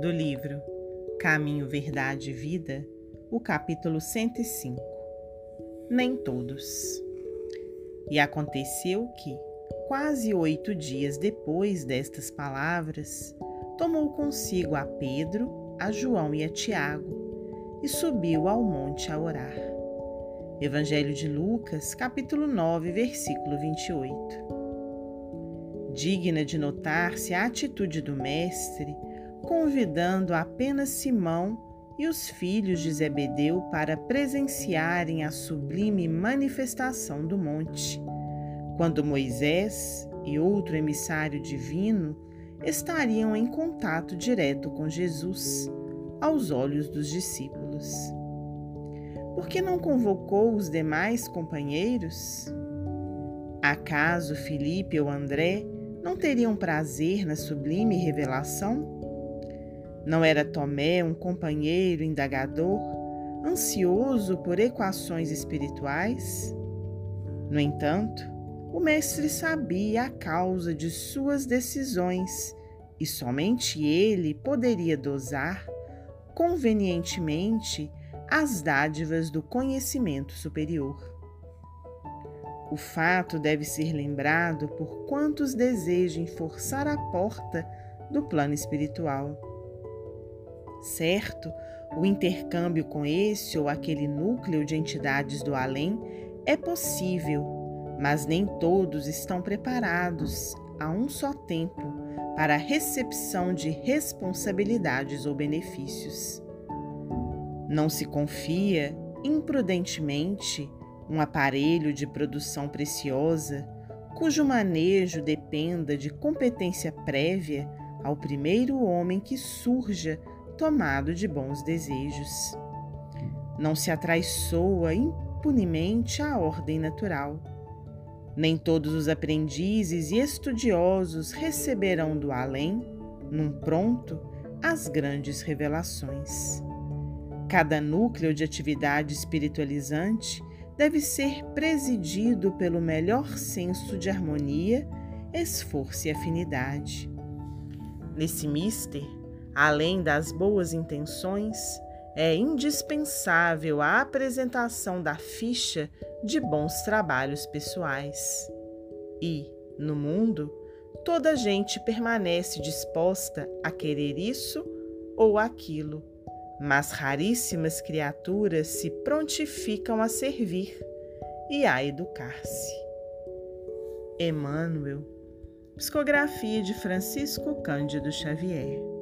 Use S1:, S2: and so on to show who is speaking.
S1: do livro Caminho, Verdade e Vida, o capítulo 105. Nem todos. E aconteceu que, quase oito dias depois destas palavras, tomou consigo a Pedro, a João e a Tiago e subiu ao monte a orar. Evangelho de Lucas, capítulo 9, versículo 28. Digna de notar-se a atitude do Mestre, convidando apenas Simão e os filhos de Zebedeu para presenciarem a sublime manifestação do monte, quando Moisés e outro emissário divino estariam em contato direto com Jesus, aos olhos dos discípulos. Por que não convocou os demais companheiros? Acaso Felipe ou André não teriam prazer na sublime revelação? Não era Tomé um companheiro indagador, ansioso por equações espirituais? No entanto, o Mestre sabia a causa de suas decisões e somente ele poderia dosar convenientemente as dádivas do conhecimento superior. O fato deve ser lembrado por quantos desejem forçar a porta do plano espiritual. Certo, o intercâmbio com esse ou aquele núcleo de entidades do além é possível, mas nem todos estão preparados a um só tempo para a recepção de responsabilidades ou benefícios. Não se confia imprudentemente um aparelho de produção preciosa, cujo manejo dependa de competência prévia ao primeiro homem que surja tomado de bons desejos. Não se atraiçoa impunemente à ordem natural. Nem todos os aprendizes e estudiosos receberão do além, num pronto, as grandes revelações. Cada núcleo de atividade espiritualizante deve ser presidido pelo melhor senso de harmonia, esforço e afinidade. Nesse mister, além das boas intenções, é indispensável a apresentação da ficha de bons trabalhos pessoais. E, no mundo, toda gente permanece disposta a querer isso ou aquilo mas raríssimas criaturas se prontificam a servir e a educar-se. Emmanuel, psicografia de Francisco Cândido Xavier.